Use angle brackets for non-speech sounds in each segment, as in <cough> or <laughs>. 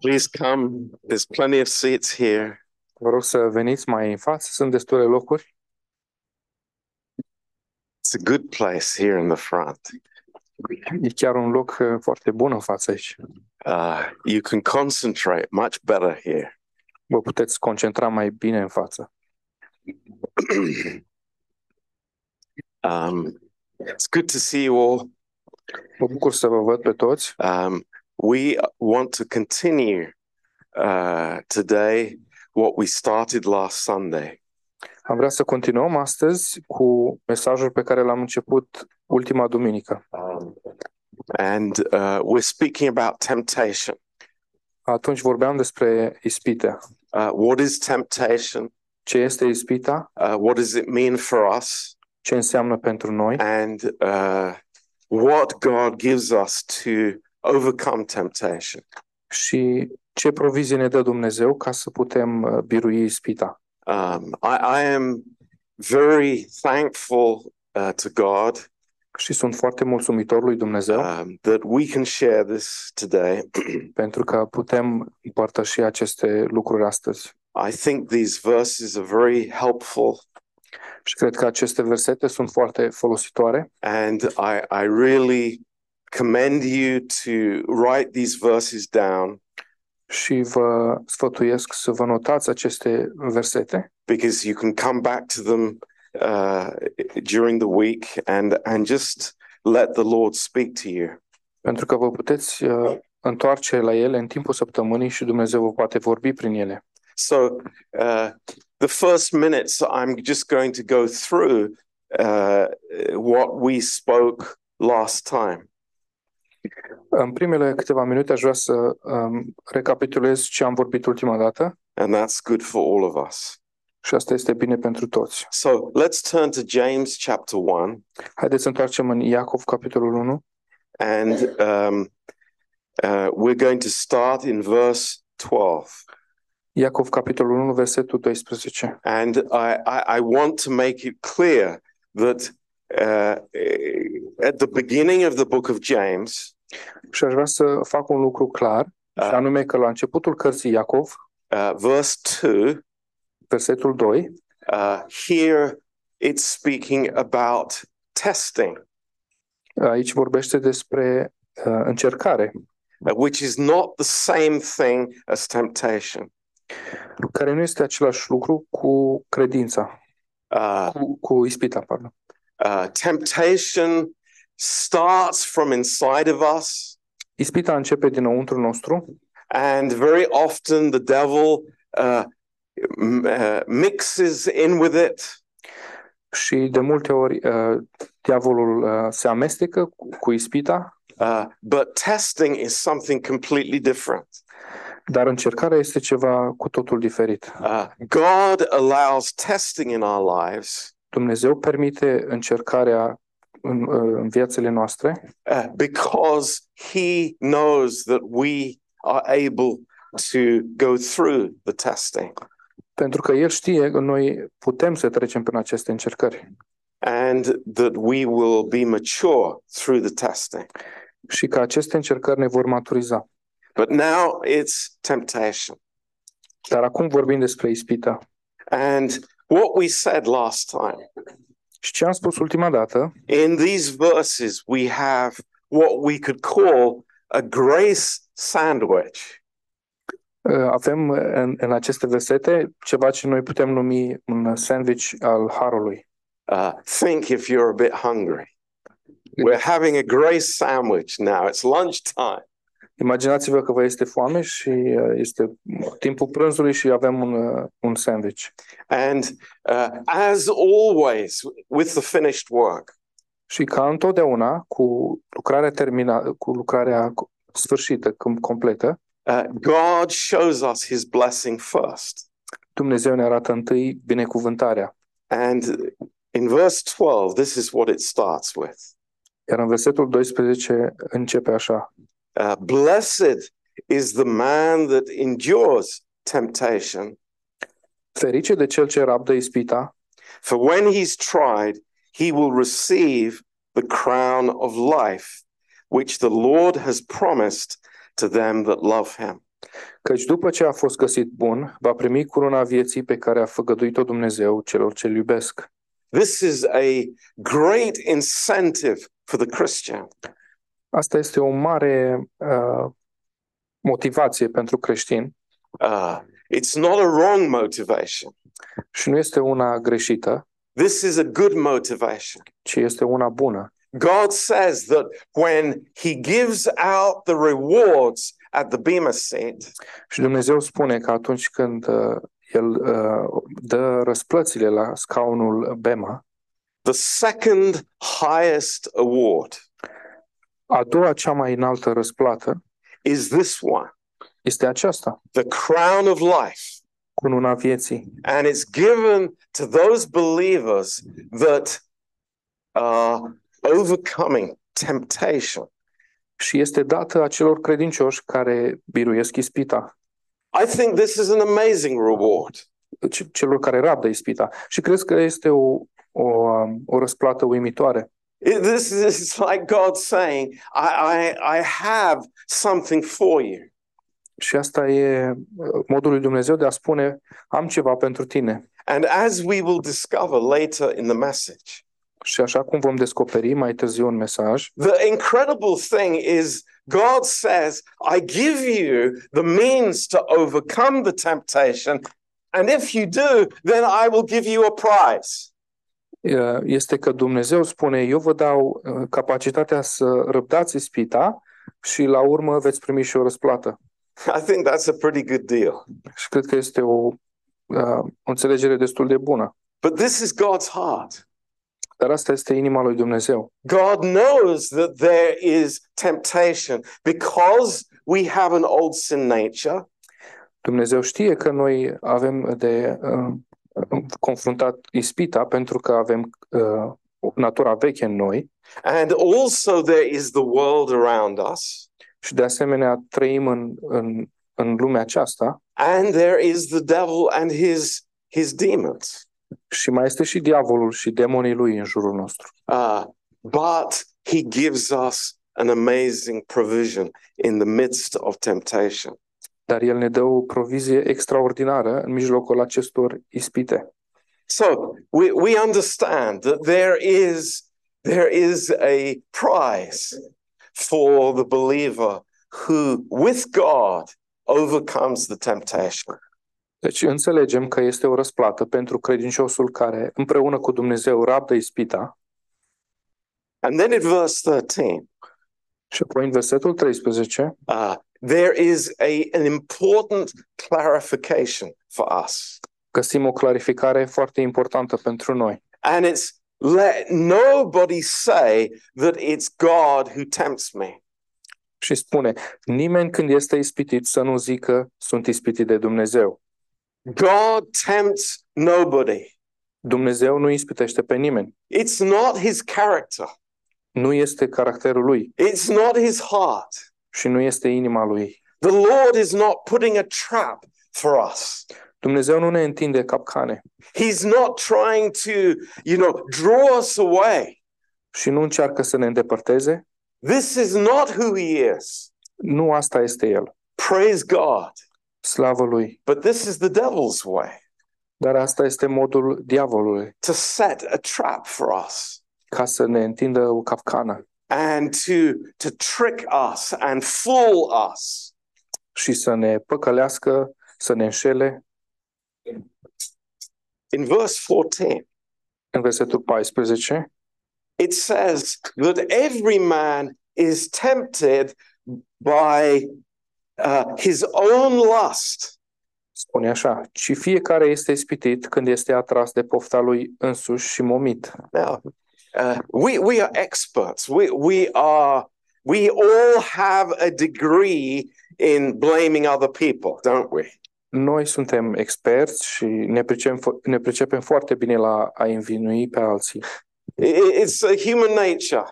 Please come. There's plenty of seats here. Vă rog să veniți mai în față, sunt destule locuri. It's a good place here in the front. E chiar un loc uh, foarte bun în față aici. Uh, you can concentrate much better here. Vă puteți concentra mai bine în față. <clears throat> Um, it's good to see you all. Mă bucur să vă văd pe toți. Um, we want to continue uh, today what we started last Sunday. Am vrea să continuăm astăzi cu mesajul pe care l-am început ultima duminică. Um, and uh, we're speaking about temptation. Atunci vorbeam despre ispite. Uh, what is temptation? Ce este ispita? Uh, what does it mean for us? Ce înseamnă pentru noi? And uh, what God gives us to overcome temptation. Și ce provizii ne dă Dumnezeu ca să putem uh, birui ispita? Um, I, I am very thankful uh, to God Și sunt foarte mulțumitor lui Dumnezeu um, that we can share this today. <clears throat> pentru că putem împărtăși aceste lucruri astăzi. I think these verses are very helpful, Și cred că aceste versete sunt foarte folositoare and I, I really commend you to write these verses down și vă sfătuiesc să vă notați aceste versete because you can come back to them uh, during the week and and just let the Lord speak to you. pentru că vă puteți uh, întoarce la ele în timpul săptămânii și Dumnezeu vă poate vorbi prin ele. So uh, the first minutes, I'm just going to go through uh, what we spoke last time. În primele câteva minute aș vrea să um, recapitulez ce am vorbit ultima dată And that's good for all of us. și asta este bine pentru toți. So let's turn to James chapter 1 Haideți să întoarcem în Iacov, capitolul 1, and um, uh, we're going to start in verse 12. Iacov, capitolul 1, versetul 12. And I, I, I want to make it clear that uh, at the beginning of the book of James, Și aș vrea să fac un lucru clar, și anume că la începutul cărții Iacov, uh, verse 2, versetul 2, uh, here it's speaking about testing, aici vorbește despre uh, încercare, uh, which is not the same thing as temptation. Care nu este același lucru cu credința, Uh, cu, cu ispita, pardon. uh, temptation starts from inside of us, Ispita începe dinăuntru nostru and very often the devil uh, m- uh, mixes in with it. și de multe ori uh, diavolul uh, se amestecă cu, cu ispita, Uh, but testing is something completely different. Dar încercarea este ceva cu totul diferit. Uh, God allows testing in our lives Dumnezeu permite încercarea în, uh, în viețile noastre uh, because He knows that we are able to go through the testing. pentru că El știe că noi putem să trecem prin aceste încercări and that we will be mature through the testing. și că aceste încercări ne vor maturiza. But now it's temptation. Dar acum vorbim despre ispita. And what we said last time Și ce am spus ultima dată, in these verses, we have what we could call a grace sandwich. uh, avem uh, în, în aceste versete ceva ce noi putem numi un sandwich al harului. Uh, think if you're a bit hungry. We're having a grace sandwich now. It's lunchtime. Imaginați-vă că vă este foame și uh, este timpul prânzului și avem un, uh, un sandwich. And uh, as always, with the finished work, Și ca întotdeauna, cu lucrarea terminată, cu lucrarea sfârșită, cum- completă, uh, God shows us his blessing first. Dumnezeu ne arată întâi binecuvântarea. And in verse 12, this is what it starts with Iar în versetul 12 începe așa. Uh, Blessed is the man that endures temptation, Ferice de cel ce rabdă ispita, for when he's tried, he will receive the crown of life which the Lord has promised to them that love him. Căci după ce a fost găsit bun, va primi corona vieții pe care a făgăduit-o Dumnezeu celor ce îl iubesc. This is a great incentive for the Christian. Asta este o mare uh, motivație pentru creștini Uh, it's not a wrong motivation. și nu este una greșită, This is a good motivation. ci este una bună. God says that when he gives out the rewards at the Bema seat, Și Dumnezeu spune că atunci când uh, El uh, dă răsplățile la scaunul Bema, the second highest award a doua cea mai înaltă răsplată is this one este aceasta, the crown of life. cununa vieții. And it's given to those believers that are overcoming temptation. Și este dată acelor credincioși care biruiesc ispita, I think this is an amazing reward. ce- celor care rabdă ispita. Și cred că este o, o, um, o răsplată uimitoare. It- this is like God saying, I, I, I have something for you. Și asta e uh, modul lui Dumnezeu de a spune, am ceva pentru tine. And as we will discover later in the message, Și așa cum vom descoperi mai târziu în mesaj, the incredible thing is God says, I give you the means to overcome the temptation. And if you do, then I will give you a prize. Uh, este că Dumnezeu spune, eu vă dau uh, capacitatea să răbdați ispita și la urmă veți primi și o răsplată. I think that's a pretty good deal. Și cred că este o, uh, o înțelegere destul de bună. But this is God's heart. Dar asta este inima lui Dumnezeu. God knows that there is temptation because we have an old sin nature. Dumnezeu știe că noi avem de uh, confruntat ispita pentru că avem uh, natura veche în noi And also there is the world around us. și de asemenea trăim în, în, în lumea aceasta And there is the devil and his his demons. și mai este și diavolul și demonii lui în jurul nostru. Uh, but he gives us an amazing provision in the midst of temptation. Dar el ne dă o provizie extraordinară în mijlocul acestor ispite. So we, we understand that there is there is a prize for the believer who with God overcomes the temptation. Deci înțelegem că este o răsplată pentru credinciosul care împreună cu Dumnezeu rabdă ispita And then in verse 13, și apoi în versetul 13 uh, there is a, an important clarification for us. găsim o clarificare foarte importantă pentru noi. And it's let nobody say that it's God who tempts me. Și spune, nimeni când este ispitit să nu zică sunt ispitit de Dumnezeu. God tempts nobody. Dumnezeu nu ispitește pe nimeni. It's not his character. Nu este caracterul lui It's not his heart. Și nu este inima lui. The Lord is not putting a trap for us. Dumnezeu nu ne întinde capcane He's not trying to, you know, draw us away. și nu încearcă să ne îndepărteze. This is not who he is. Nu asta este el. Praise God. Slavă lui. But this is the devil's way Dar asta este modul diavolului, to set a trap for us ca să ne întindă o capcană and to to trick us and fool us. și să ne păcălească, să ne înșele. In verse 14, În versetul 14 it says that every man is tempted by uh, his own lust. spune așa, și fiecare este ispitit când este atras de pofta lui însuși și momit. Now, uh, we we are experts. We we are we all have a degree in blaming other people, don't we? Noi suntem experți și ne pricepem, ne pricepem foarte bine la a învinui pe alții. It's a human nature.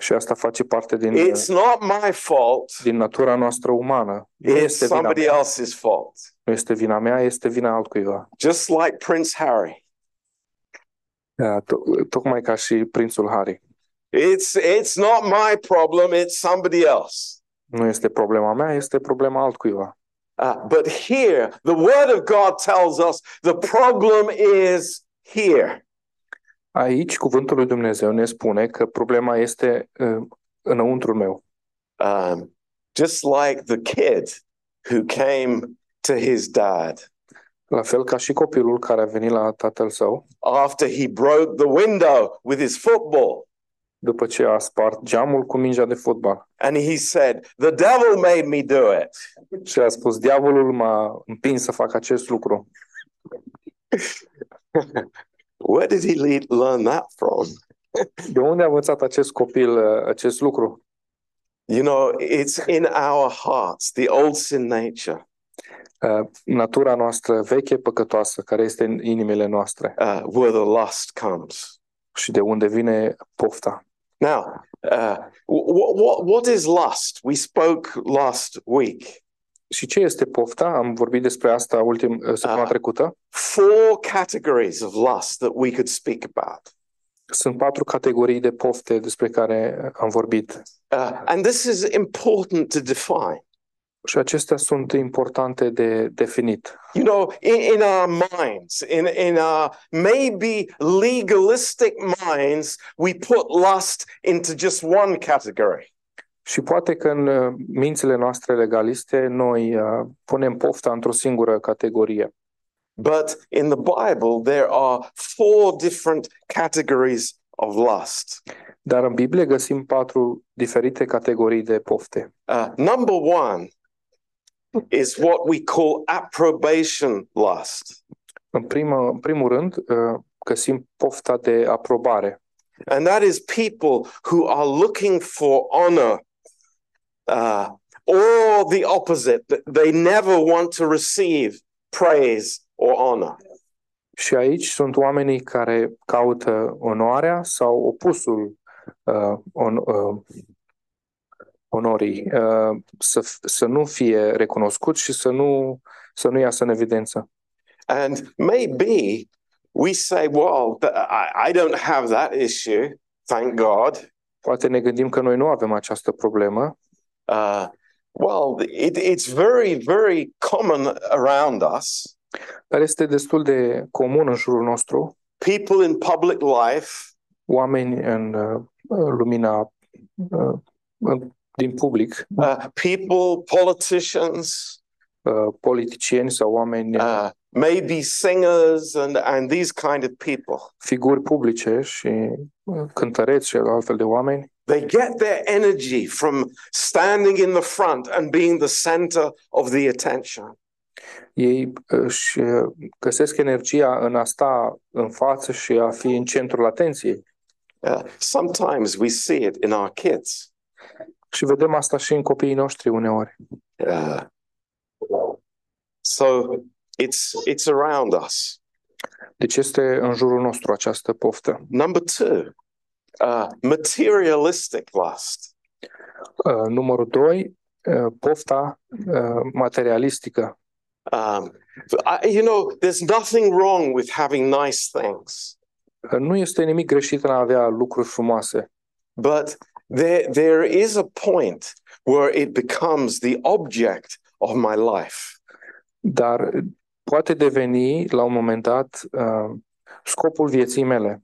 Și asta face parte din, It's not my fault. din natura noastră umană. Nu It's este, vina somebody mea, else's fault. nu este vina mea, este vina altcuiva. Just like Prince Harry. Da, to- tocmai ca și prințul Harry. It's it's not my problem, it's somebody else. Nu este problema mea, este problema altcuiva. Uh, but here, the word of God tells us the problem is here. Aici, cuvântul lui Dumnezeu ne spune că problema este uh, înăuntru meu. Um, just like the kid who came to his dad La fel ca și copilul care a venit la tatăl său, after he broke the window with his football. după ce a spart geamul cu mingea de fotbal. And he said, The devil made me do it. Și a spus, diavolul m-a împins să fac acest lucru. <laughs> Where did he le- learn that from? De unde a învățat acest copil uh, acest lucru? You know, it's in our hearts, the old sin nature, Uh, Natura noastră veche, păcătoasă, care este în inimile noastre uh, where the lust comes. și de unde vine pofta. Now, uh, what, what, what is lust? We spoke last week. Și ce este pofta? Am vorbit despre asta ultim, uh, săptămâna Ah. trecută. Four categories of lust that we could speak about. Sunt patru categorii de pofte despre care am vorbit. Uh, and this is important to define. Și acestea sunt importante de definit. You know, in, in our minds, in, in our maybe legalistic minds, we put lust into just one category. Și poate că în uh, mințile noastre legaliste noi uh, punem pofta într-o singură categorie. But in the Bible, there are four different categories of lust. Dar în Biblie găsim patru diferite categorii de pofte. Uh, number one is what we call approbation lust. În, primă, în primul rând, uh, găsim pofta de aprobare. And that is people who are looking for honor uh, or the opposite. They never want to receive praise or honor. Și aici sunt oamenii care caută onoarea sau opusul uh, on, uh, onorii, uh, să, f- să nu fie recunoscut și să nu, să nu iasă în evidență. And maybe we say, well, th- I, I don't have that issue, thank God. Poate ne gândim că noi nu avem această problemă, Uh, well, it, it's very, very common around us. dar este destul de comun în jurul nostru, People in public life oameni în uh, lumina uh, în- din public, uh, people, politicians, uh, politicieni sau oameni, uh, maybe singers, and, and these kind of people. figuri publice și uh, cântăreți și altfel de oameni, They get their energy from standing in the front and being the center of the attention. ei își uh, găsesc energia în a sta în față și a fi în centrul atenției. Uh, sometimes we see it in our kids. Și vedem asta și în copiii noștri uneori. Uh, so it's it's around us. Deci este în jurul nostru această poftă. Number two, uh, materialistic lust. Uh, numărul doi, uh, pofta uh, materialistică. Um, I, you know, there's nothing wrong with having nice things, Uh, Nu este nimic greșit în a avea lucruri frumoase, but there there is a point where it becomes the object of my life. dar poate deveni la un moment dat uh, scopul vieții mele.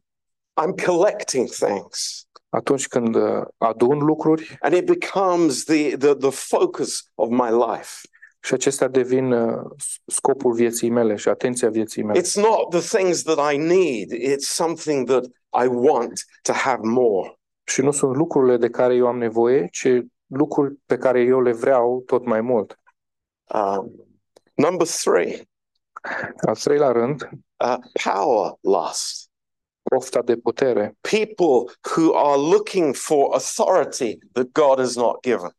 I'm collecting things, Atunci când uh, adun lucruri and it becomes the the, the focus of my life. și acestea devin uh, scopul vieții mele și atenția vieții mele. It's not the things that I need; it's something that I want to have more. Și nu sunt lucrurile de care eu am nevoie, ci lucruri pe care eu le vreau tot mai mult. Um, number three, Al treilea rând, uh, power lust. pofta de putere. People who are looking for authority that God has not given.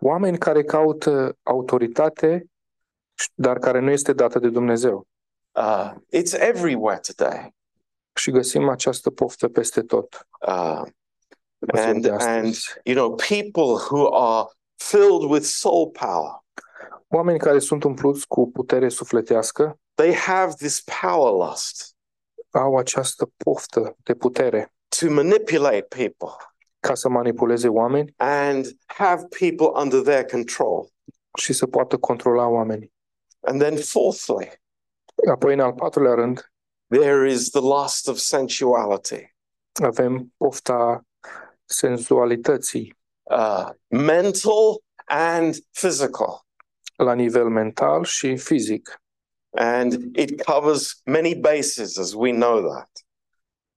Oameni care caută autoritate, dar care nu este dată de Dumnezeu. Uh, it's everywhere today. Și găsim această poftă peste tot. Uh, în ziua and de and astăzi. you know, people who are filled with soul power. Oameni care sunt umpluți cu putere sufletească They have this power lust au această poftă de putere to manipulate people ca să manipuleze oameni and have people under their control. și să poată controla oamenii. And then, fourthly, Apoi, în al patrulea rând, there is the lust of sensuality, avem pofta senzualității uh, mental and physical. la nivel mental și fizic. And it covers many bases, as we know that.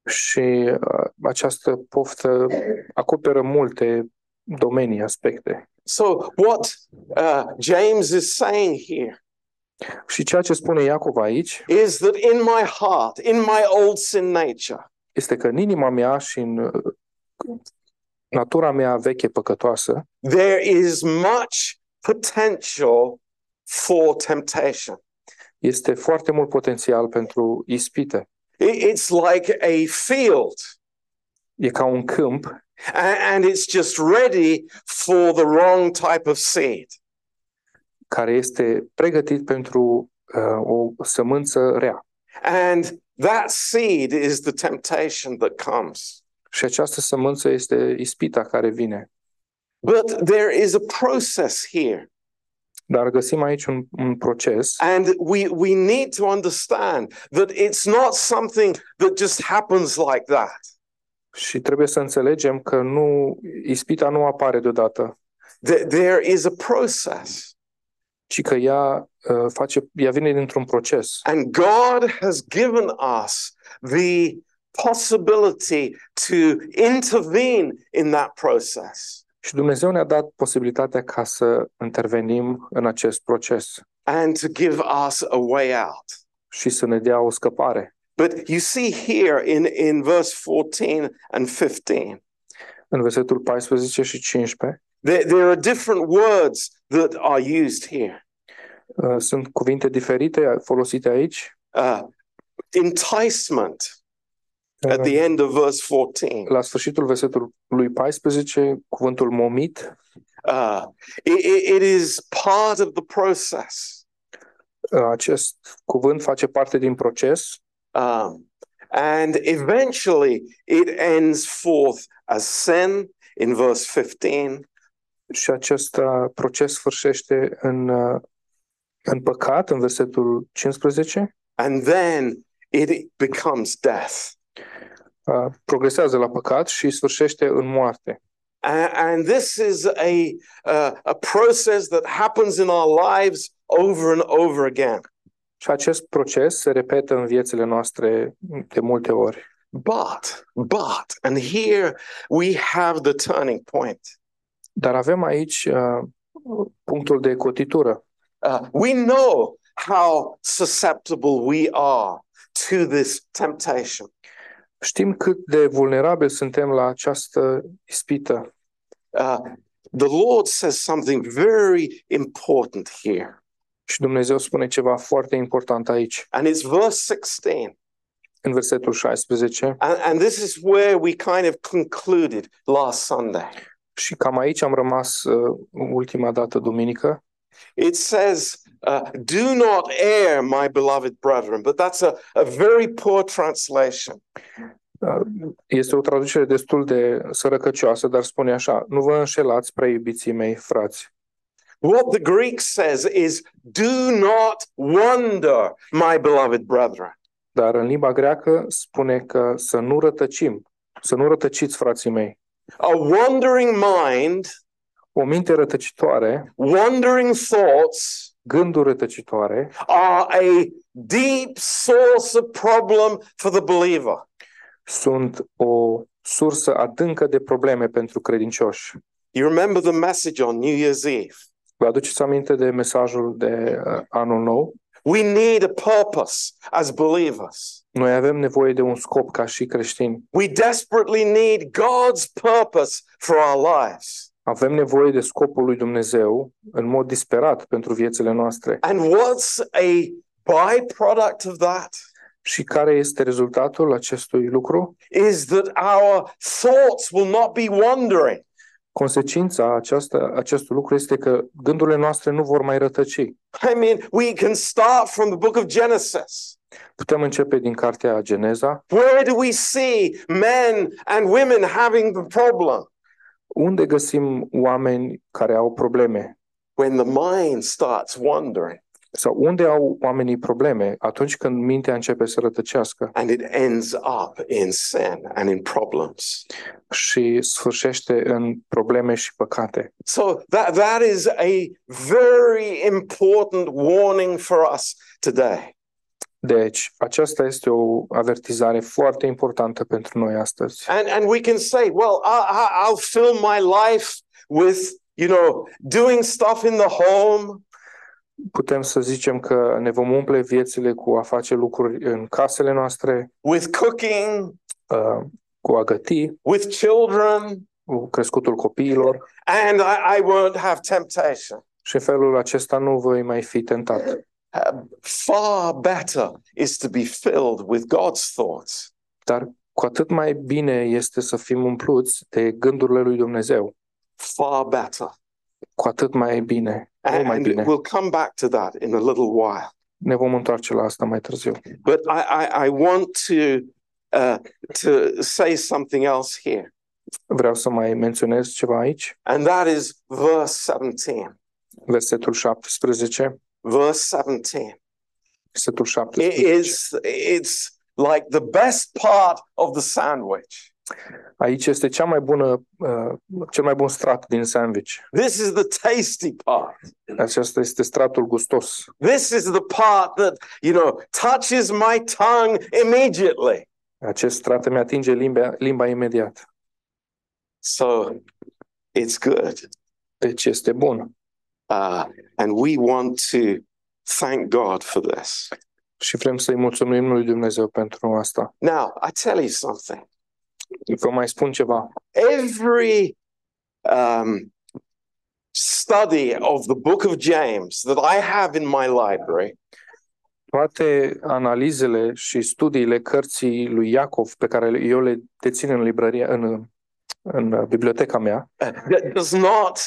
Și uh, această poftă acoperă multe domenii, aspecte. So, what uh, James is saying here Și ceea ce spune Iacov aici is that in my heart, in my old sin nature, este că în inima mea și în uh, natura mea veche păcătoasă there is much potential for temptation. este foarte mult potențial pentru ispite. I- It's like a field, E ca un câmp a- and it's just ready for the wrong type of seed. Care este pregătit pentru uh, o sămânță rea. And that seed is the temptation that comes. Și această sămânță este ispita care vine. But there is a process here. Dar găsim aici un, un proces And we, we need to understand that it's not something that just happens like that. și trebuie să înțelegem că nu ispita nu apare deodată, There, there is a process. Ci că ea uh, face ea vine dintr-un proces. And God has given us the possibility to intervene in that process Și Dumnezeu ne-a dat posibilitatea ca să intervenim în acest proces and to give us a way out. și să ne dea o scăpare. But you see here in, in verse 14 and 15, În versetul 14 și 15 there, there are different words that are used here. Uh, sunt cuvinte diferite folosite aici. Uh, enticement at Uh, the end of verse 14. La sfârșitul versetului 14, cuvântul momit Uh, it, it- it is part of the process. uh, acest cuvânt face parte din proces Um, and eventually it ends forth as sin in verse 15. și acest uh, proces sfârșește în, uh, în păcat, în versetul 15, And then it becomes death. uh, progresează la păcat și sfârșește în moarte. A- And this is a, uh, a process that happens in our lives over and over again. Și acest proces se repetă în viețile noastre de multe ori. But, but, and here we have the turning point. Dar avem aici uh, punctul de cotitură. Uh, we know how susceptible we are to this temptation. Știm cât de vulnerabili suntem la această ispită. Uh, the Lord says something very important here, Și Dumnezeu spune ceva foarte important aici, and it's verse 16. în versetul 16. And, and this is where we kind of concluded last Sunday. Și cam aici am rămas uh, ultima dată, duminică. It says, uh, Do not err, my beloved brethren, but that's a, a very poor translation. Uh, Este o traducere destul de sărăcăcioasă, dar spune așa, nu vă înșelați, prea iubiții mei, frați. What the Greek says is, Do not wonder, my beloved brethren. Dar în limba greacă spune că să nu rătăcim, să nu rătăciți, frații mei. A wandering mind, O minte rătăcitoare, wandering thoughts gânduri rătăcitoare, are a deep source of problem for the believer. sunt o sursă adâncă de probleme pentru credincioși. You remember the message on New Year's Eve. Vă aduceți aminte de mesajul de uh, anul nou? We need a purpose as believers. Noi avem nevoie de un scop ca și creștini. We desperately need God's purpose for our lives. Avem nevoie de scopul lui Dumnezeu în mod disperat pentru viețile noastre. And what's a byproduct of that? Și care este rezultatul acestui lucru? Is that our thoughts will not be wandering. Consecința aceasta, acestui lucru este că gândurile noastre nu vor mai rătăci. I mean, we can start from the book of Genesis. Putem începe din cartea Geneza, Where do we see men and women having the problem? Unde găsim oameni care au probleme When the mind starts wandering sau unde au oamenii probleme atunci când mintea începe să rătăcească and it ends up in sin and in problems. și sfârșește în probleme și păcate. So that, that is a very important warning for us today. Deci, aceasta este o avertizare foarte importantă pentru noi astăzi. And, and we can say, well, I, I, I'll fill my life with, you know, doing stuff in the home, Putem să zicem că ne vom umple viețile cu a face lucruri în casele noastre, with cooking, uh, cu a găti, with children, cu crescutul copiilor and I, I won't have temptation. și în felul acesta nu voi mai fi tentat. Uh, far better is to be filled with God's thoughts. Dar cu atât mai bine este să fim umpluți de gândurile lui Dumnezeu. Far better. Cu atât mai bine, mult mai And bine. we'll come back to that in a little while. Ne vom întoarce la asta mai târziu. But I, I, I want to uh, to say something else here, Vreau să mai menționez ceva aici. and that is verse 17. Versetul 17. Verse 17. Versetul It 17. is it's like the best part of the sandwich. Aici este cea mai bună, uh, cel mai bun strat din sandwich. This is the tasty part. Acesta este stratul gustos. This is the part that, you know, touches my tongue immediately. Acest strat îmi atinge limba, limba imediat. So it's good. Deci este bun. Uh, and we want to thank God for this. Și vrem să-i mulțumim lui Dumnezeu pentru asta. Now, I tell you something. Vă mai spun ceva. Every um, study of the book of James that I have in my library Toate analizele și studiile cărții lui Iacov pe care eu le dețin în librăria, în, în biblioteca mea, uh, that does not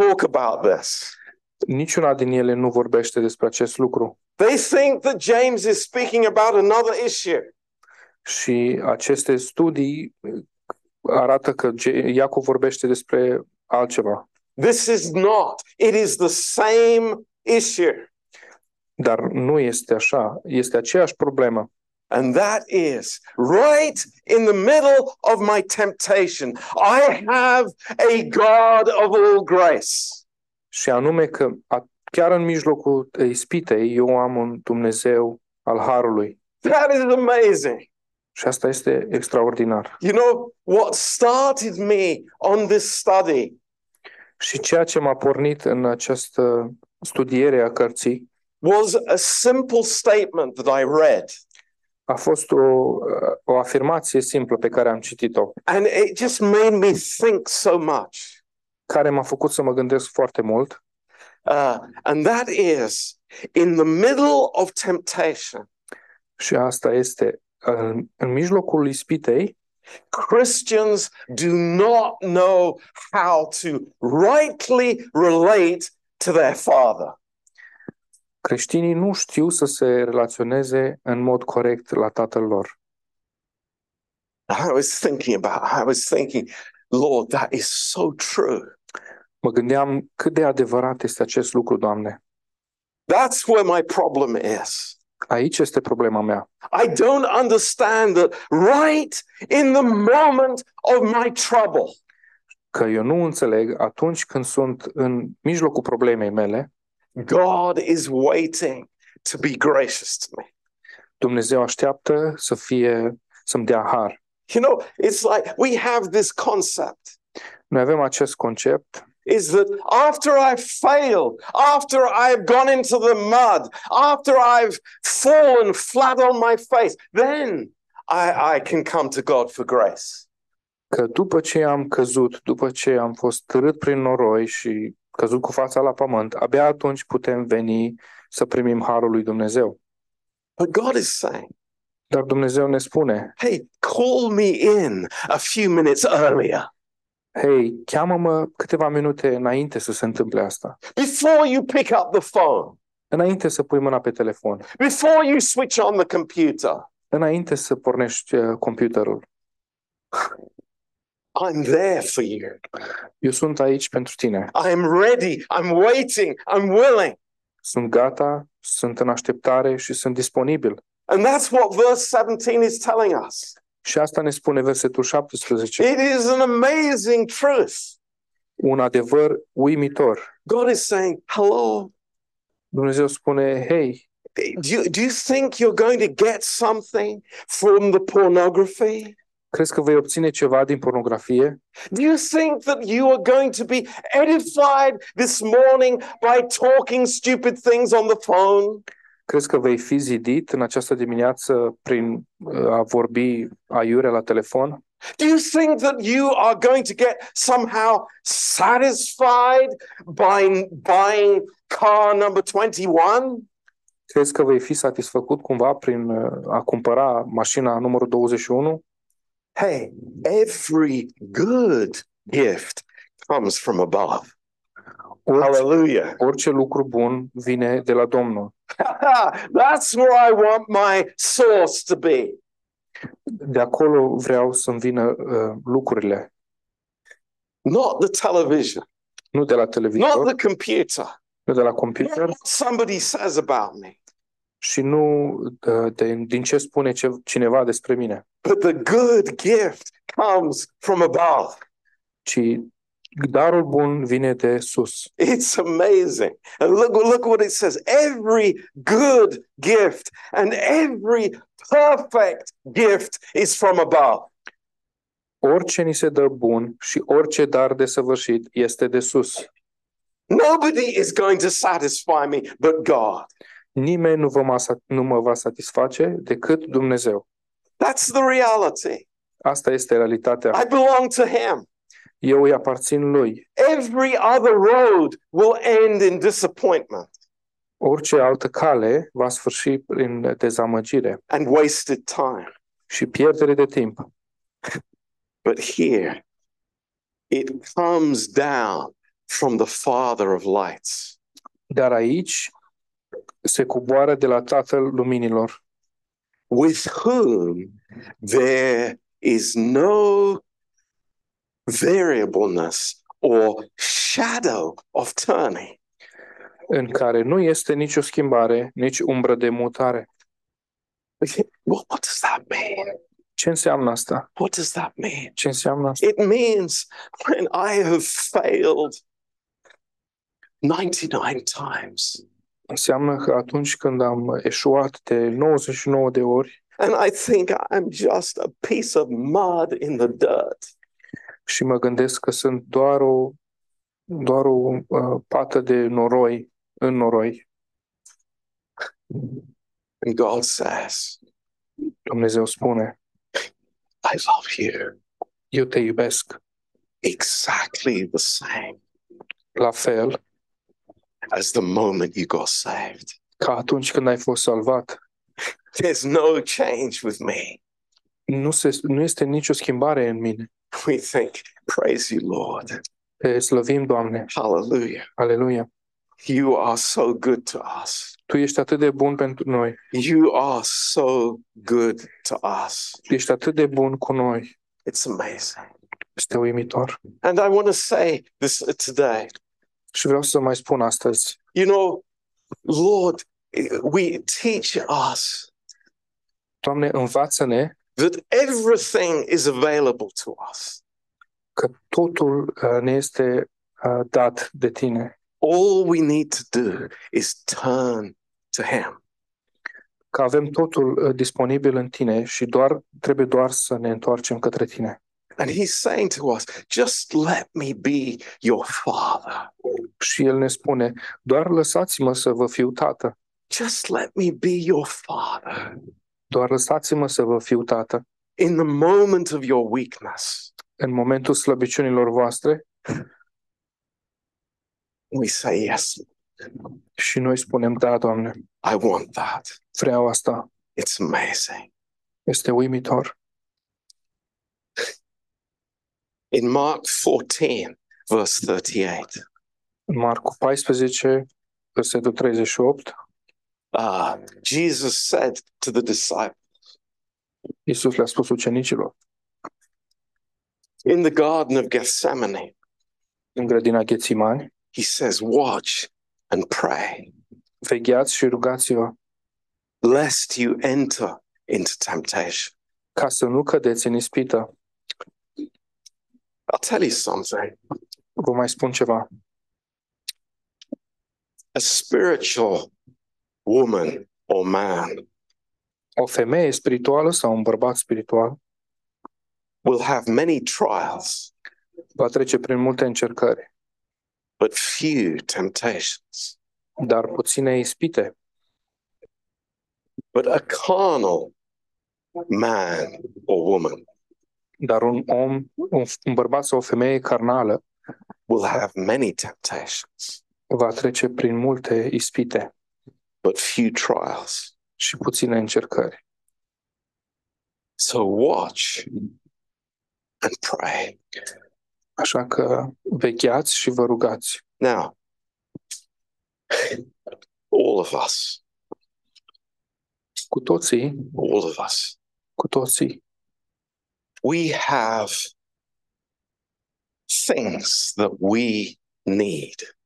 talk about this. niciuna din ele nu vorbește despre acest lucru. They think that James is speaking about another issue. Și aceste studii arată că Ge- Iacov vorbește despre altceva. This is not. It is the same issue. Dar nu este așa. Este aceeași problemă. And that is right in the middle of my temptation. I have a God of all grace. Și anume că a, chiar în mijlocul ispitei eu am un Dumnezeu al Harului. That is amazing. Și asta este extraordinar. You know, what started me on this study Și ceea ce m-a pornit în această studiere a cărții was a simple statement that I read. A fost o, o afirmație simplă pe care am citit-o, And it just made me think so much. care m-a făcut să mă gândesc foarte mult. Uh, and that is in the middle of temptation, Și asta este, în, în mijlocul ispitei, Christians do not know how to rightly relate to their Father. Creștinii nu știu să se relaționeze în mod corect la tatăl lor. I was thinking about, I was thinking, Lord, that is so true. Mă gândeam cât de adevărat este acest lucru, Doamne. That's where my problem is. Aici este problema mea. I don't understand that right in the moment of my trouble, Că eu nu înțeleg atunci când sunt în mijlocul problemei mele, God is waiting to be gracious to me. Dumnezeu așteaptă să fie, să-mi dea har. You know, it's like we have this concept Noi avem acest concept is that after I've failed, after I've gone into the mud, after I've fallen flat on my face, then I, I can come to God for grace. că după ce am căzut, după ce am fost târât prin noroi și căzut cu fața la pământ, abia atunci putem veni să primim harul lui Dumnezeu. But God is saying, Dar Dumnezeu ne spune, hey, call me in a few minutes earlier. hei, cheamă-mă câteva minute înainte să se întâmple asta. Before you pick up the phone, Înainte să pui mâna pe telefon, before you switch on the computer, înainte să pornești uh, computerul. <laughs> I'm there for you. Eu sunt aici pentru tine. I'm ready. I'm waiting. I'm willing. Sunt gata, sunt în așteptare și sunt disponibil. And that's what verse 17 is telling us. Și asta ne spune versetul 17. It is an amazing truth. Un adevăr uimitor. God is saying, Hello, Dumnezeu spune, hei, do you, do you think you're going to get something from the pornography? Crezi că vei obține ceva din pornografie? Do you think that you are going to be edified this morning by talking stupid things on the phone? Crezi că vei fi zidit în această dimineață prin uh, a vorbi aiure la telefon? Do you think that you are going to get somehow satisfied by buying car number 21? Crezi că vei fi satisfăcut cumva prin uh, a cumpăra mașina numărul 21? Hey, every good gift comes from above. Orice, Hallelujah. orice lucru bun vine de la Domnul. <laughs> That's where I want my source to be. De acolo vreau să-mi vină uh, lucrurile, Not the television, nu de la not televizor, the computer, nu de la not computer what somebody says about me, și nu uh, de, din ce spune ce, cineva despre mine, but the good gift comes from above. ci darul bun vine de sus. It's amazing. And look, look what it says. Every good gift and every perfect gift is from above. Orice ni se dă bun și orice dar de săvârșit este de sus. Nobody is going to satisfy me but God. Nimeni nu, vă mă, nu mă va satisface decât Dumnezeu. That's the reality. Asta este realitatea. I belong to Him. Eu îi aparțin lui. Every other road will end in disappointment Orice altă cale va sfârși prin dezamăgire and wasted time. și pierdere de timp. But here, it comes down from the Father of lights. Dar aici se coboară de la Tatăl Luminilor, with whom there is no variableness or shadow of turning. în care nu este nicio schimbare, nici umbră de mutare. What, what does that mean? Ce înseamnă asta? What does that mean? Ce înseamnă asta? It means when I have failed 99 times Înseamnă că atunci când am eșuat de 99 de ori and I think I'm just a piece of mud in the dirt, și mă gândesc că sunt doar o, doar o uh, pată de noroi în noroi, and God says, Dumnezeu spune, I love you. Eu te iubesc. Exactly the same. La fel as the moment you got saved. ca atunci când ai fost salvat. There's no change with me. Nu, se, nu este nicio schimbare în mine. We think, praise you, Lord. Te slăvim, Doamne. Hallelujah. Aleluia. You are so good to us. Tu ești atât de bun pentru noi. You are so good to us. Ești atât de bun cu noi. It's amazing. Este uimitor. And I want to say this today. Și vreau să mai spun astăzi. You know, Lord, we teach us Doamne, învață-ne that everything is available to us. că totul uh, ne este uh, dat de tine. All we need to do is turn to Him. Că avem totul uh, disponibil în tine și doar trebuie doar să ne întoarcem către tine. And He's saying to us, just let me be your Father. Și El ne spune, doar lăsați-mă să vă fiu tată. Just let me be your Father. Doar lăsați-mă să vă fiu tată. In the moment of your weakness, În momentul slăbiciunilor voastre we say, Yes, și noi spunem, da, Doamne, I want that. vreau asta. It's amazing. Este uimitor. In Mark 14, verse 38, În Marcu 14, versetul 38, uh, Jesus said to the disciples, Iisus le-a spus ucenicilor, in the Garden of Gethsemane, în grădina Ghețimani, he says, Watch and pray, vegheați și rugați-vă lest you enter into temptation. ca să nu cădeți în ispită. I'll tell you something. Vă mai spun ceva. A spiritual woman or man O femeie spirituală sau un bărbat spiritual will have many trials, va trece prin multe încercări, but few temptations. dar puține ispite. But a carnal man or woman Dar un om, un, un bărbat sau o femeie carnală will have many temptations, va trece prin multe ispite but few trials. și puține încercări. So watch and pray. Așa că vegheați și vă rugați. Now, all of us, Cu toții, all of us, cu toții, we have things that we need.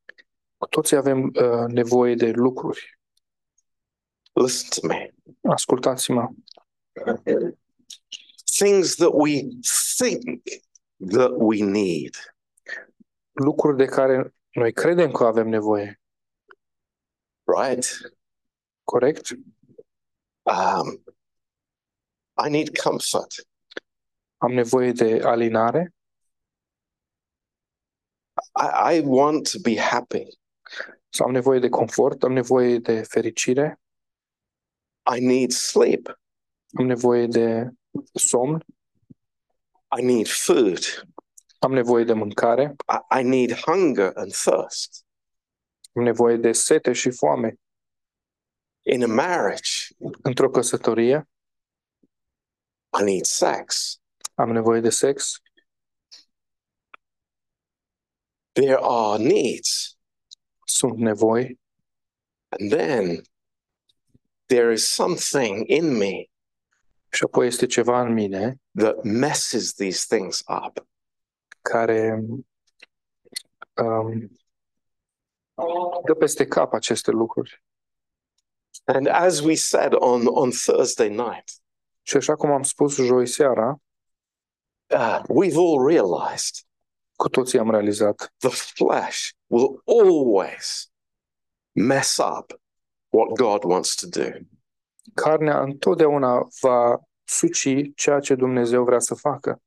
cu toții avem uh, nevoie de lucruri. Listen to me. Ascultați-mă. Things that we think that we need. Lucruri de care noi credem că avem nevoie. right? Corect? Um, I need comfort. Am nevoie de alinare. I, I want to be happy. Sau am nevoie de confort. Am nevoie de fericire. I need sleep. Am nevoie de somn. I need food. Am nevoie de mâncare. I, I need hunger and thirst. Am nevoie de sete și foame. In a marriage, Într-o căsătorie I need sex. Am nevoie de sex. There are needs. Sunt nevoi. And then there is something in me Și apoi este ceva în mine that messes these things up. care um, dă peste cap aceste lucruri. And as we said on, on Thursday night, Și așa cum am spus joi seara, uh, we've all realized cu toții am realizat the flesh will always mess up what God wants to do. carnea întotdeauna va suci ceea ce Dumnezeu vrea să facă.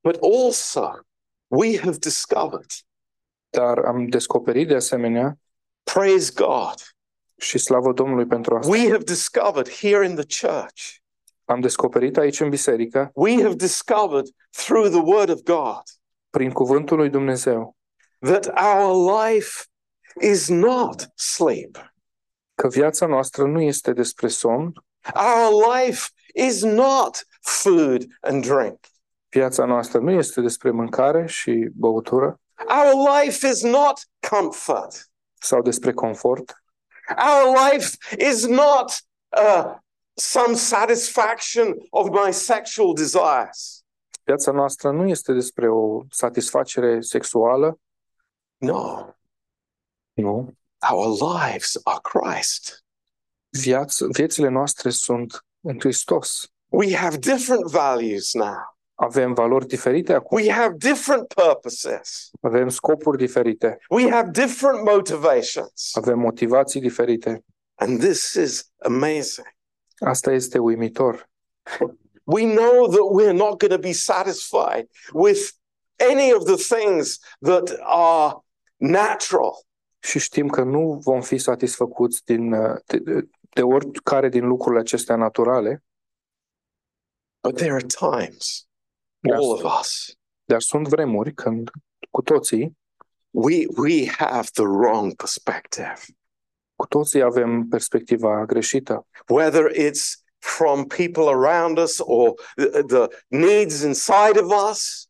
But also, we have discovered, Dar am descoperit de asemenea praise God, și slavă Domnului pentru asta. we have discovered here in the church, Am descoperit aici în biserică, we have discovered through the Word of God prin cuvântul lui Dumnezeu, that our life is not sleep. că viața noastră nu este despre somn, Our life is not food and drink. viața noastră nu este despre mâncare și băutură Our life is not comfort. sau despre confort. Our life is not uh, some satisfaction of my sexual desires. Viața noastră nu este despre o satisfacere sexuală, No, nu. our lives are Christ. Viaț, viețile noastre sunt în Hristos. We have different values now. Avem valori diferite acum, We have different purposes. avem scopuri diferite, We have different motivations. avem motivații diferite. And this is amazing. Asta este uimitor. We know that we're not going to be satisfied with any of the things that are natural. Și știm că nu vom fi satisfăcuți din, uh, de, de, de oricare din lucrurile acestea naturale, But there are times, dar, all of us, dar sunt vremuri când cu toții, we, we have the wrong perspective. Cu toții avem perspectiva greșită. Whether it's from people around us or the, the needs inside of us,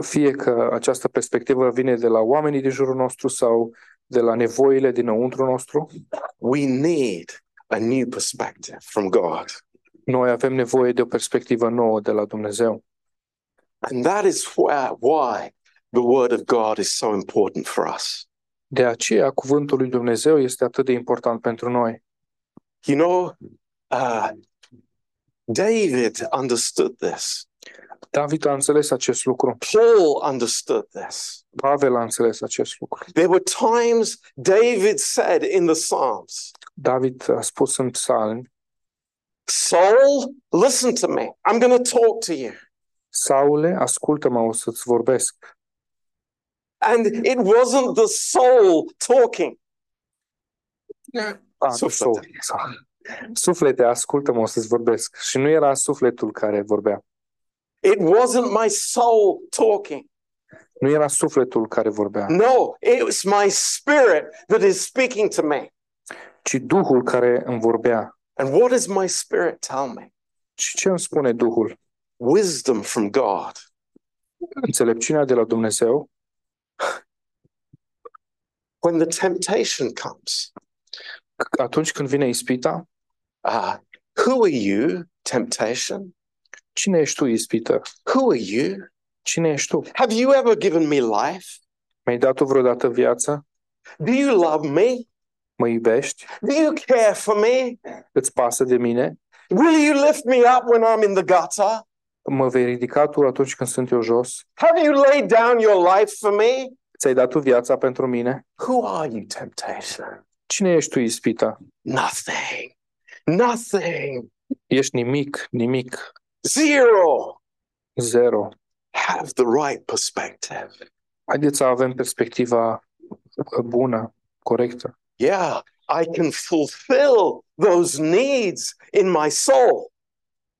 fie că această perspectivă vine de la oamenii din jurul nostru sau de la nevoile dinăuntru nostru, We need a new perspective from God. noi avem nevoie de o perspectivă nouă de la Dumnezeu. And that is where, why the Word of God is so important for us. De aceea, cuvântul lui Dumnezeu este atât de important pentru noi. You know, uh, David understood this. David a înțeles acest lucru. Paul understood this. Pavel a înțeles acest lucru. There were times David said in the Psalms, David a spus în psalmi, Saul, listen to me. I'm going to talk to you. Saule, ascultă-mă, o să-ți vorbesc. And it wasn't the soul talking. A, Suflete. suflete. Suflete, ascultă-mă, o să-ți vorbesc. Și nu era sufletul care vorbea. It wasn't my soul talking. Nu era sufletul care vorbea, No, it was my spirit that is speaking to me. ci Duhul care îmi vorbea. And what does my spirit tell me? Și ce îmi spune Duhul? Wisdom from God. Înțelepciunea de la Dumnezeu, When the temptation comes, atunci când vine ispita, uh, who are you, temptation? cine ești tu, ispită? Who are you? Cine ești tu? Have you ever given me life? Mi-ai dat tu vreodată viață? Do you love me? Mă iubești? Do you care for me? Îți pasă de mine? Will you lift me up when I'm in the gutter? Mă vei ridica tu atunci când sunt eu jos? Have you laid down your life for me? Ți-ai dat tu viața pentru mine? Who are you, temptation? Cine ești tu, ispita? Nothing. Nothing. Ești nimic, nimic, Zero. zero. Have the right perspective. Haideți să avem perspectiva bună, corectă. Yeah, I can fulfill those needs in my soul,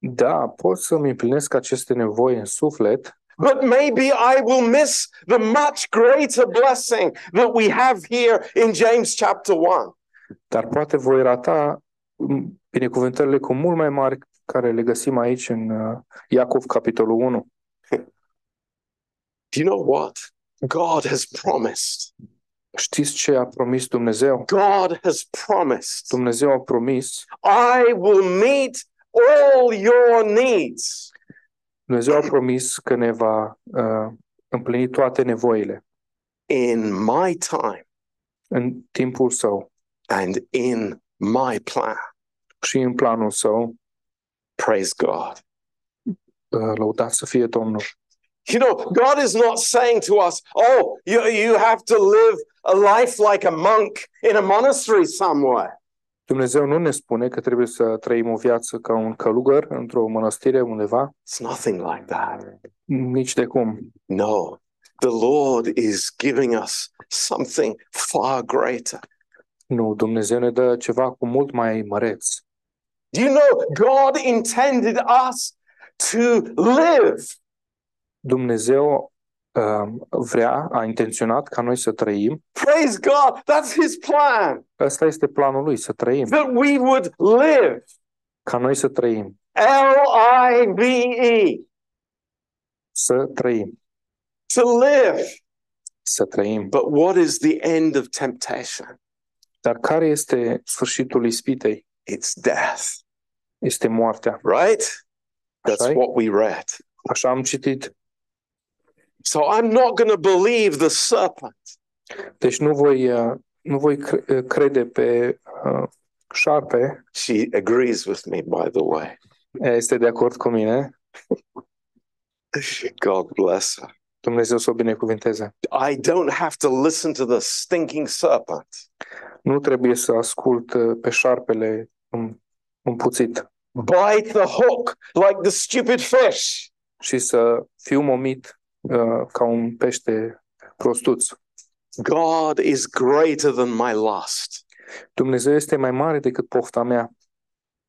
Da, pot să-mi împlinesc aceste nevoi în suflet, but maybe I will miss the much greater blessing that we have here in James chapter 1. dar poate voi rata m, binecuvântările cu mult mai mari care le găsim aici în uh, Iacov, capitolul 1. Do you know what? God has promised. Știți ce a promis Dumnezeu? God has promised. Dumnezeu a promis, I will meet all your needs. Dumnezeu a promis că ne va uh, împlini toate nevoile in my time în timpul său and in my plan. și în planul său. Praise God. Uh, lăudat să fie Domnul. You know, God is not saying to us, oh, you, you have to live a life like a monk in a monastery somewhere. Dumnezeu nu ne spune că trebuie să trăim o viață ca un călugăr într-o mănăstire undeva, It's nothing like that. nici de cum. No, the Lord is giving us something far greater. Nu, Dumnezeu ne dă ceva cu mult mai măreț. Do you know, God intended us to live. Dumnezeu uh, vrea, a intenționat ca noi să trăim. Praise God. That's His plan, Ăsta este planul lui, să trăim. that we would live. Ca noi să trăim. L-I-V-E. Să trăim. To live. Să trăim. But what is the end of temptation? Dar care este sfârșitul ispitei? It's death, Este moartea. right? That's Așa, what we read. așa am citit. So I'm not going to believe the serpent. Deci nu voi, uh, nu voi cre- uh, crede pe uh, șarpe. She agrees with me, by the way. Ea este de acord cu mine. God bless her. Dumnezeu să o binecuvinteze. I don't have to listen to the stinking serpent. Nu trebuie să ascult uh, pe șarpele îm- împuțit Bite the hook like the stupid fish. și să fiu momit uh, ca un pește prostuț. God is greater than my lust. Dumnezeu este mai mare decât pofta mea.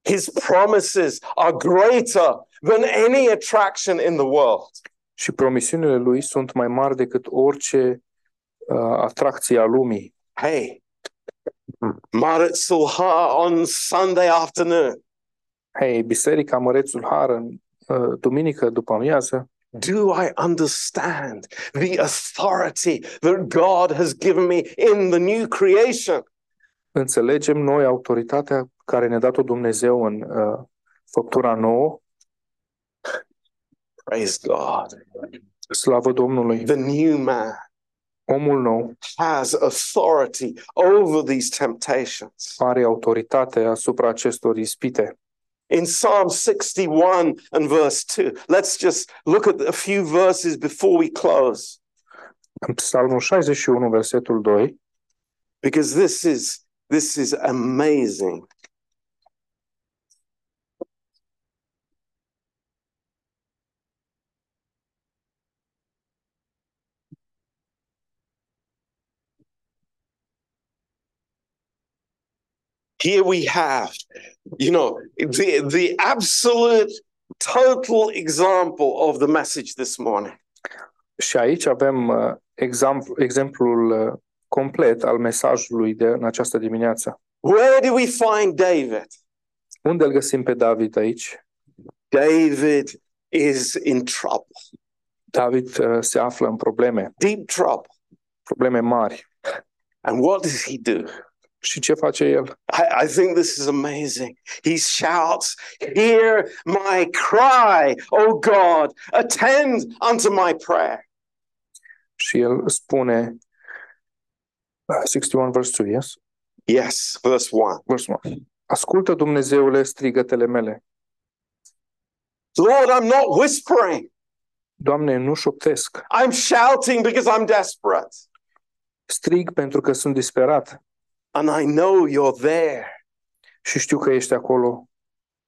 His promises are greater than any attraction in the world. Și promisiunile lui sunt mai mari decât orice uh, atracție a lumii. Hey, Marit Sulha on Sunday afternoon. Hei, Biserica Mărețul Har în uh, duminică după amiază Do I understand the authority that God has given me in the new creation? Înțelegem noi autoritatea care ne-a dat-o Dumnezeu în uh, făptura nouă? Praise God. Slavă Domnului! The new man Omul nou has authority over these temptations. are autoritate asupra acestor ispite. In Psalm 61 and verse 2, let's just look at a few verses before we close, Psalmul 61, versetul 2, because this is this is amazing. Here we have, you know, the, the absolute total example of the message this morning. Și aici avem uh, exemplu, exemplul uh, complet al mesajului de în această dimineață. Where do we find David? Unde îl găsim pe David aici? David is in trouble, David uh, se află în probleme, deep trouble. probleme mari. And what does he do? Și ce face el? I, I think this is amazing. He shouts, Hear my cry, O God, attend unto my prayer. Și el spune, uh, 61 verse 2, yes? Yes, verse 1. Verse 1. Ascultă Dumnezeule strigătele mele. Lord, I'm not whispering. Doamne, nu șoptesc. I'm shouting because I'm desperate. Strig pentru că sunt disperat And I know you're there și știu că ești acolo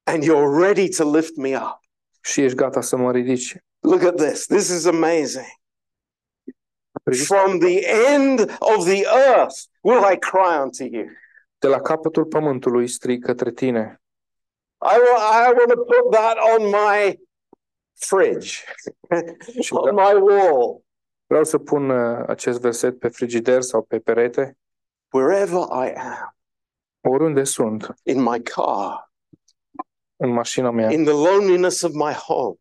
and you're ready to lift me up. și ești gata să mă ridici. Look at this. This is amazing. From the end of the earth will I cry unto you. De la capătul pământului strig către tine. I, wa- I want to put that on my fridge, on my wall, Vreau să pun uh, acest verset pe frigider sau pe perete, wherever I am, oriunde sunt, in my car, în mașina mea in the loneliness of my home.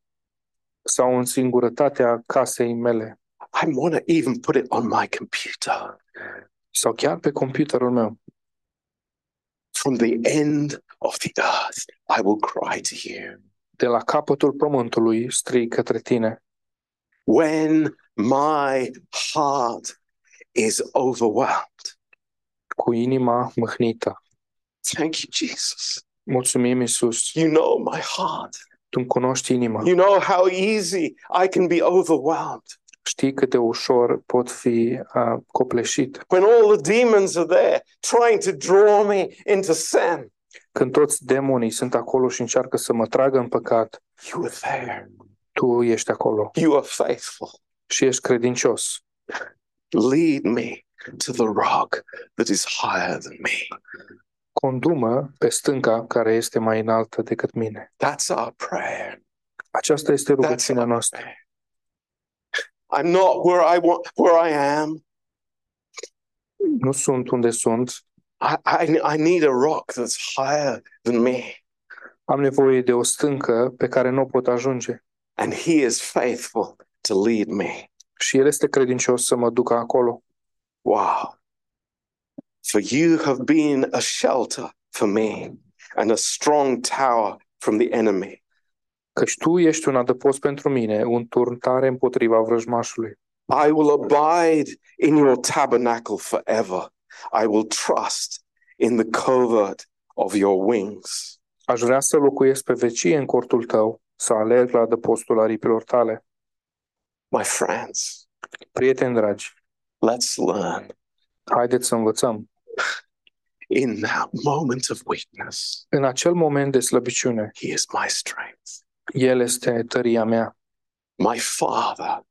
sau în singurătatea casei mele I want to even put it on my computer. sau chiar pe computerul meu. From the end of the earth, I will cry to you. De la capătul pământului strig către tine. When my heart is overwhelmed. Cu inima mâhnită. Thank you, Jesus. Mulțumim, Iisus. You know my heart. Tu îmi cunoști inima. You know how easy I can be overwhelmed. Știi cât de ușor pot fi uh, copleșit. When all the demons are there trying to draw me into sin. Când toți demonii sunt acolo și încearcă să mă tragă în păcat, You are there. tu ești acolo You are faithful. și ești credincios. Lead me to the rock that is higher than me. Condumă pe stânca care este mai înaltă decât mine. That's our prayer. Aceasta este That's rugăciunea our noastră. prayer. I'm not where I want where I am. Nu sunt unde sunt. I, I, I need a rock that's higher than me. Am nevoie de o stâncă pe care nu o pot ajunge. And he is faithful to lead me. Și El este credincios să mă ducă acolo. Wow. For you have been a shelter for me and a strong tower from the enemy. Căci Tu ești un adăpost pentru mine, un turn tare împotriva vrăjmașului. I will abide in your tabernacle forever. I will trust in the covert of your wings. Aș vrea să locuiesc pe vecie în cortul Tău, să alerg la adăpostul aripilor Tale. My friends, Prieteni dragi, let's learn haideți să învățăm. in that moment of weakness, În acel moment de slăbiciune, he is my strength. El este tăria mea. My father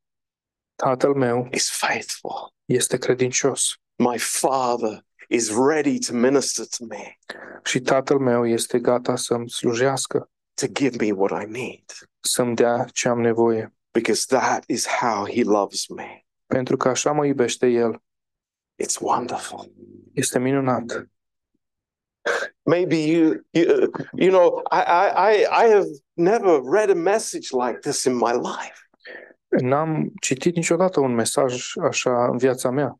Tatăl meu is faithful. este credincios My father is ready to minister to me, și Tatăl meu este gata să-mi slujească, to give me what I need, să-mi dea ce am nevoie. because that is how he loves me. Pentru că așa mă iubește El. It's wonderful. Este minunat. Maybe you, you, you know, I, I, I I have never read a message like this in my life. N-am citit niciodată un mesaj așa în viața mea.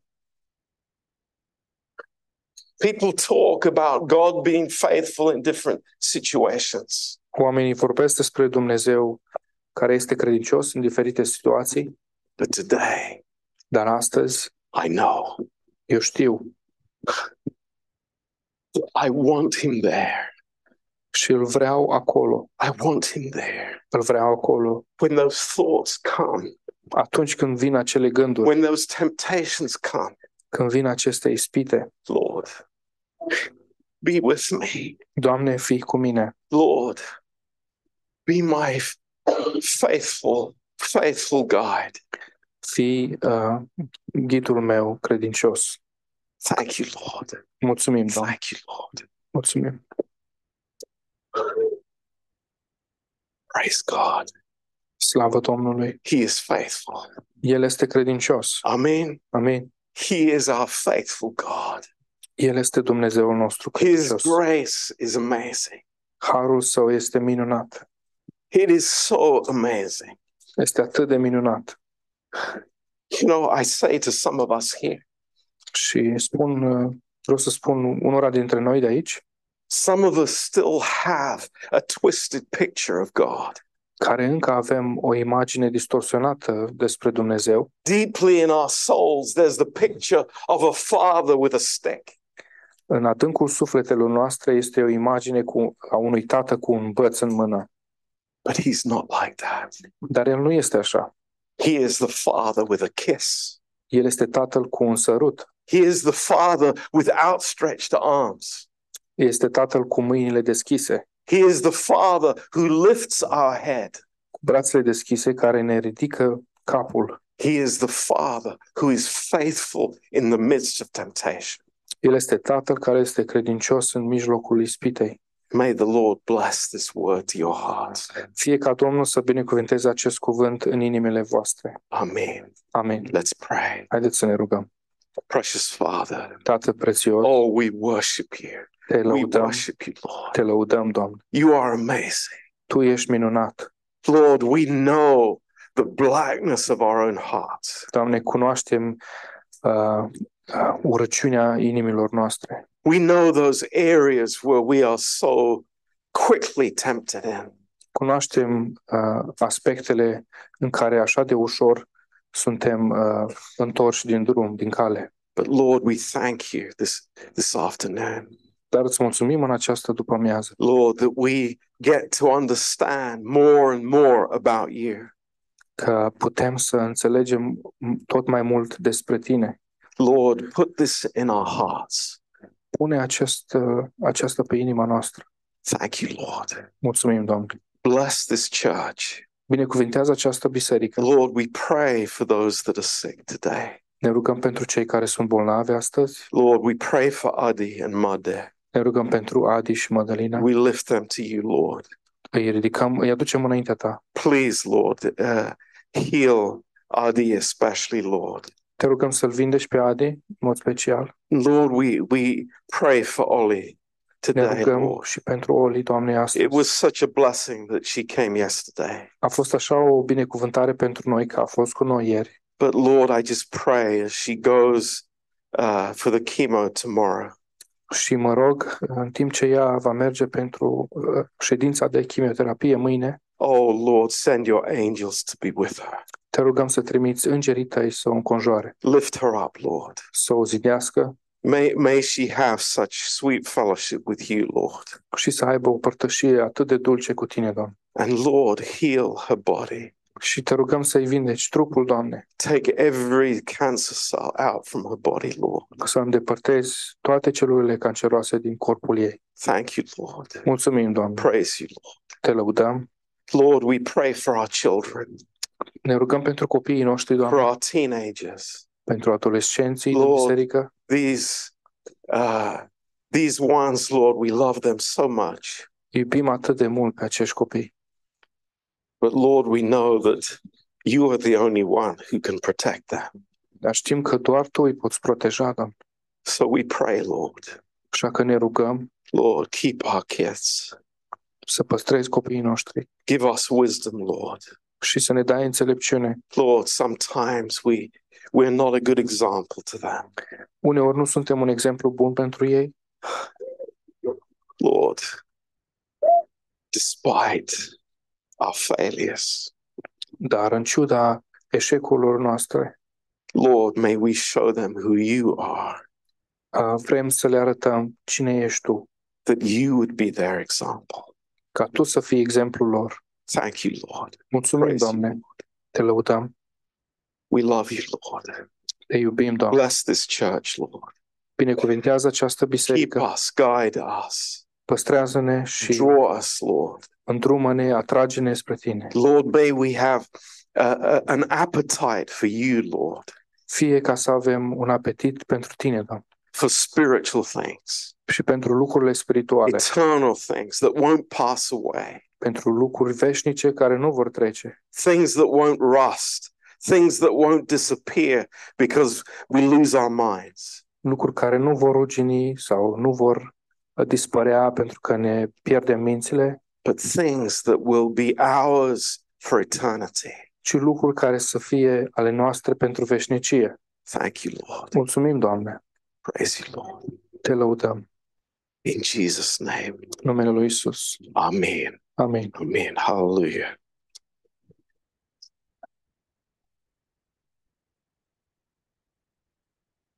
People talk about God being faithful in different situations. Oamenii vorbesc despre Dumnezeu care este credincios în diferite situații, But today, dar astăzi I know eu știu I want Him there. și îl vreau acolo. I want Him there. Îl vreau acolo. When those thoughts come, Atunci când vin acele gânduri, when those temptations come, când vin aceste ispite, Lord, be with me. Doamne, fii cu mine. Lord, be my f- faithful, faithful guide. Fii uh, ghidul meu credincios. Thank you, Lord. Mulțumim, Doamne. Thank you, Lord. Mulțumim. Praise God. Slavă Domnului. He is faithful. El este credincios. Amen. Amin. He is our faithful God. El este Dumnezeul nostru His credincios. grace is amazing. Harul său este minunat. It is so amazing. Este atât de minunat. You know, I say to some of us here, Și spun, uh, vreau să spun unora dintre noi de aici, some of us still have a twisted picture of God. care încă avem o imagine distorsionată despre Dumnezeu, Deeply in our souls, there's the picture of a father with a stick. în adâncul sufletelor noastre este o imagine cu, a unui tată cu un băț în mână. But he's not like that. Dar el nu este așa. He is the father with a kiss. El este tatăl cu un sărut. He is the father with outstretched arms. Este tatăl cu mâinile deschise, He is the father who lifts our head. cu brațele deschise care ne ridică capul. He is the father who is faithful in the midst of temptation. El este tatăl care este credincios în mijlocul ispitei. May the Lord bless this word to your hearts. Fie ca Domnul să binecuvânteze acest cuvânt în inimile voastre. Amen. Amin. Let's pray. Haideți să ne rugăm. Precious Father, Tată prețios, oh, we worship you. te We lăudăm, worship you, Lord. te lăudăm, Doamne. You are amazing. Tu ești minunat. Lord, we know the blackness of our own hearts. Doamne, cunoaștem uh, uh, urăciunea inimilor noastre. We know those areas where we are so quickly tempted in. Cunoaștem uh, aspectele în care așa de ușor suntem uh, întorși din drum, din cale. But Lord, we thank you this, this afternoon. Dar îți mulțumim în această după-amiază, Lord, that we get to understand more and more about you. că putem să înțelegem tot mai mult despre Tine. Lord, put this in our hearts. Pune acest, uh, aceasta pe inima noastră. Thank you, Lord. Mulțumim, Doamne. Bless this church. Binecuvintează această biserică. Lord, we pray for those that are sick today. Ne rugăm pentru cei care sunt bolnavi astăzi. Lord, we pray for Adi and Made. Ne rugăm pentru Adi și Madalina. We lift them to you, Lord. Îi ridicăm, îi aducem înaintea Ta. Please, Lord, uh, heal Adi especially, Lord. Te rugăm să-l vindești pe Adi, în mod special. Lord, we, we pray for Ollie Ne today, rugăm Lord. și pentru Oli, Doamne, astăzi. It was such a blessing that she came yesterday. A fost așa o binecuvântare pentru noi că a fost cu noi ieri. But Lord, I just pray as she goes uh, for the chemo tomorrow, Și mă rog, în timp ce ea va merge pentru uh, ședința de chimioterapie mâine, oh Lord, send your angels to be with her. Te rugăm să trimiți îngerii tăi să o înconjoare, Lift her up, Lord. să o zidească May, may she have such sweet fellowship with you, Lord. și să aibă o părtășie atât de dulce cu tine, Doamne. And Lord, heal her body. Și te rugăm să-i vindeci trupul, Doamne, Take every cancer cell out from her body, Lord. să îndepărtezi toate celulele canceroase din corpul ei. Thank you, Lord. Mulțumim, Doamne, Praise you, Lord. te lăudăm. Lord, we pray for our children, Ne rugăm pentru copiii noștri, for Doamne, our teenagers. pentru adolescenții din Lord. biserică. These, uh, these ones, Lord, we love them so much. Iubim atât de mult pe acești copii. But Lord, we know that you are the only one who can protect them. Dar știm că doar Tu îi poți proteja, Doamne. So we pray, Lord, Așa că ne rugăm Lord, keep our kids. să păstrezi copiii noștri. Give us wisdom, Lord. Și să ne dai înțelepciune. Lord, sometimes we we're not a good example to them. Uneori nu suntem un exemplu bun pentru ei, Lord, despite our failures. dar în ciuda eșecurilor noastre, Lord, may we show them who you are, uh, vrem să le arătăm cine ești tu, that you would be their example. ca tu să fii exemplul lor. Thank you, Lord. Mulțumim, Praise you. Doamne, te lăudăm, We love you, Lord. te iubim, Doamne. Bless this church, Lord. Binecuvintează această Keep biserică, us, guide us, păstrează-ne și draw us, Lord. îndrumă-ne, atrage-ne spre tine. Lord, may we have uh, uh, an appetite for you, Lord, Fie ca să avem un apetit pentru tine, Doamne, for spiritual things, și pentru lucrurile spirituale, eternal things that won't pass away, pentru lucruri veșnice care nu vor trece, things that won't rust, things that won't disappear because we lose our minds. lucruri care nu vor rugini sau nu vor uh, dispărea pentru că ne pierdem mințile, but things that will be ours for eternity. ci lucruri care să fie ale noastre pentru veșnicie. Thank you, Lord. Mulțumim, Doamne, Praise you, Lord. te lăudăm. In Jesus' name. În numele Lui Isus. Amen. Amin. Amen. Hallelujah.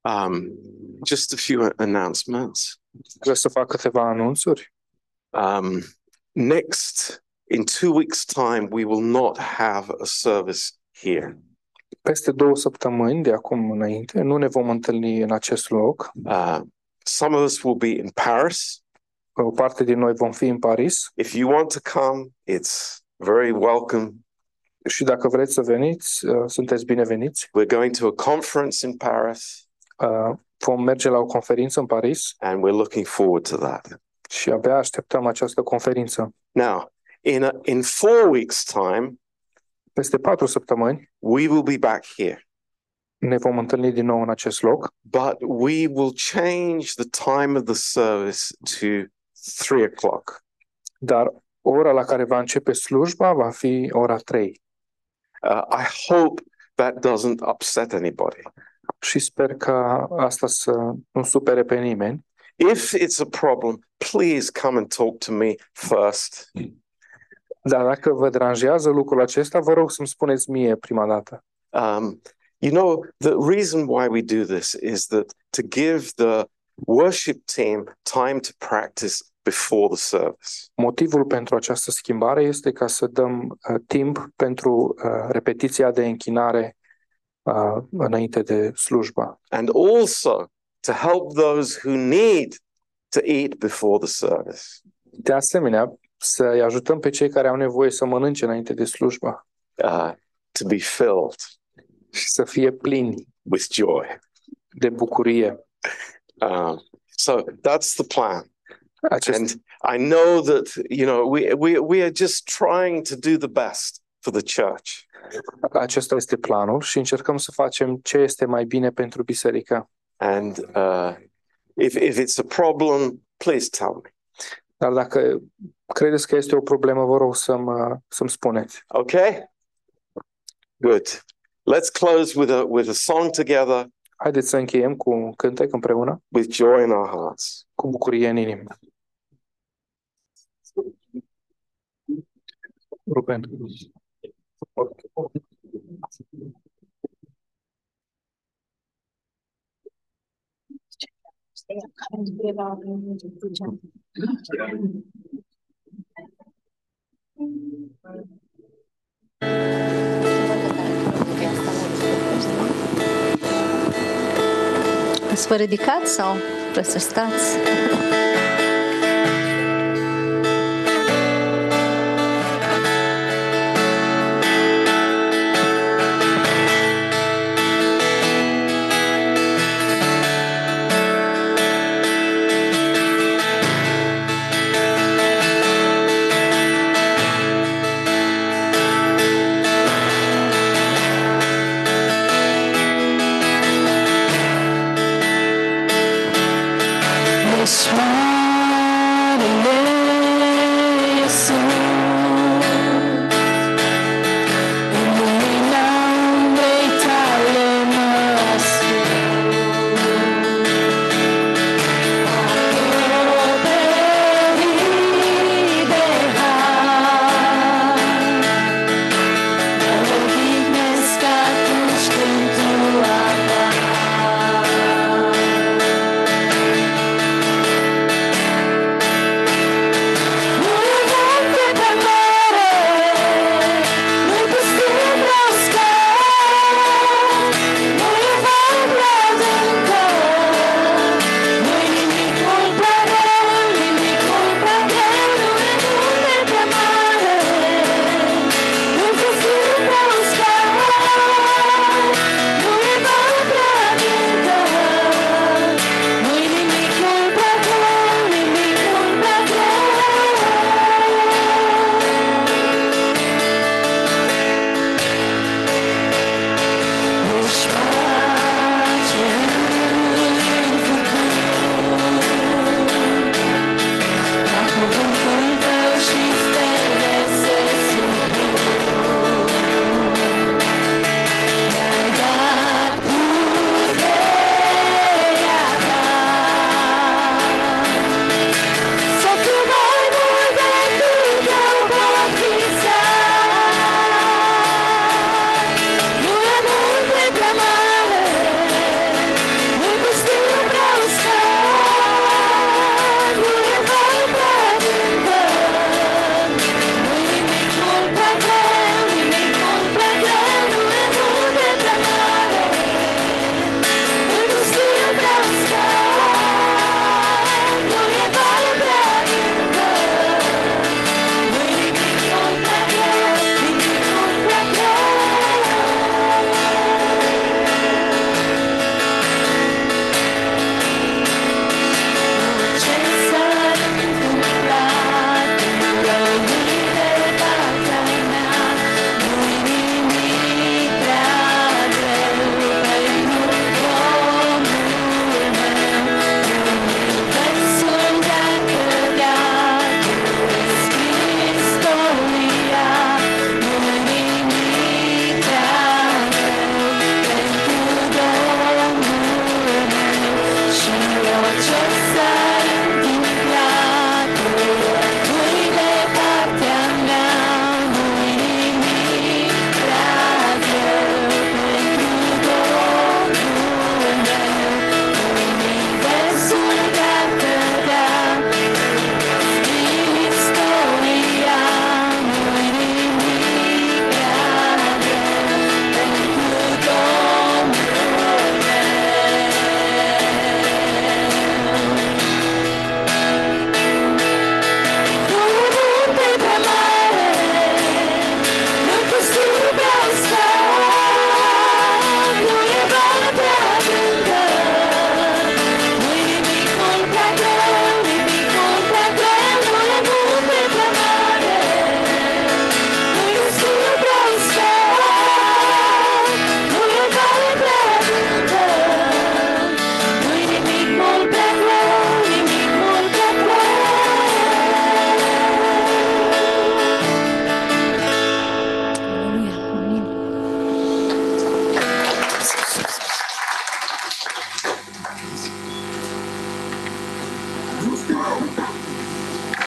Um, just a few announcements. Vreau să fac câteva anunțuri. Um, next, in two weeks' time, we will not have a service here. Peste două săptămâni de acum înainte nu ne vom întâlni în acest loc. Uh, some of us will be in Paris. O parte din noi vom fi în Paris If you want to come, it's very welcome. și dacă vreți să veniți, uh, sunteți bineveniți. We're going to a conference in Paris, Uh, Vom merge la o conferință în Paris and we're looking forward to that. și abia așteptăm această conferință. Now, in a, in four weeks' time, Peste patru săptămâni we will be back here, ne vom întâlni din nou în acest loc, but we will change the time of the service to three o'clock. dar ora la care va începe slujba va fi ora 3. Uh, I hope that doesn't upset anybody. Și sper că asta să nu supere pe nimeni. If it's a problem, please come and talk to me first. Dar dacă vă deranjează lucrul acesta, vă rog să-mi spuneți mie prima dată. Um, you know, the reason why we do this is that to give the worship team time to practice before the service. Motivul pentru această schimbare este ca să dăm uh, timp pentru uh, repetiția de închinare uh, înainte de slujba. And also to help those who need to eat before the service. De asemenea, să-i ajutăm pe cei care au nevoie să mănânce înainte de slujba uh, to be filled și să fie plini with joy. de bucurie. Um, so that's the plan. Acest, And I know that, you know, we, we, we are just trying to do the best for the church. acesta este planul și încercăm să facem ce este mai bine pentru biserică. And uh, if, if it's a problem, please tell me. Dar dacă credeți că este o problemă, vă rog să-mi, să-mi spuneți. Okay? Good. Let's close with a, with a song together Haideți să încheiem cu un cântec împreună, with joy in our hearts. cu bucurie în inimă. Ruben. Ați vă ridicat sau vreți să stați?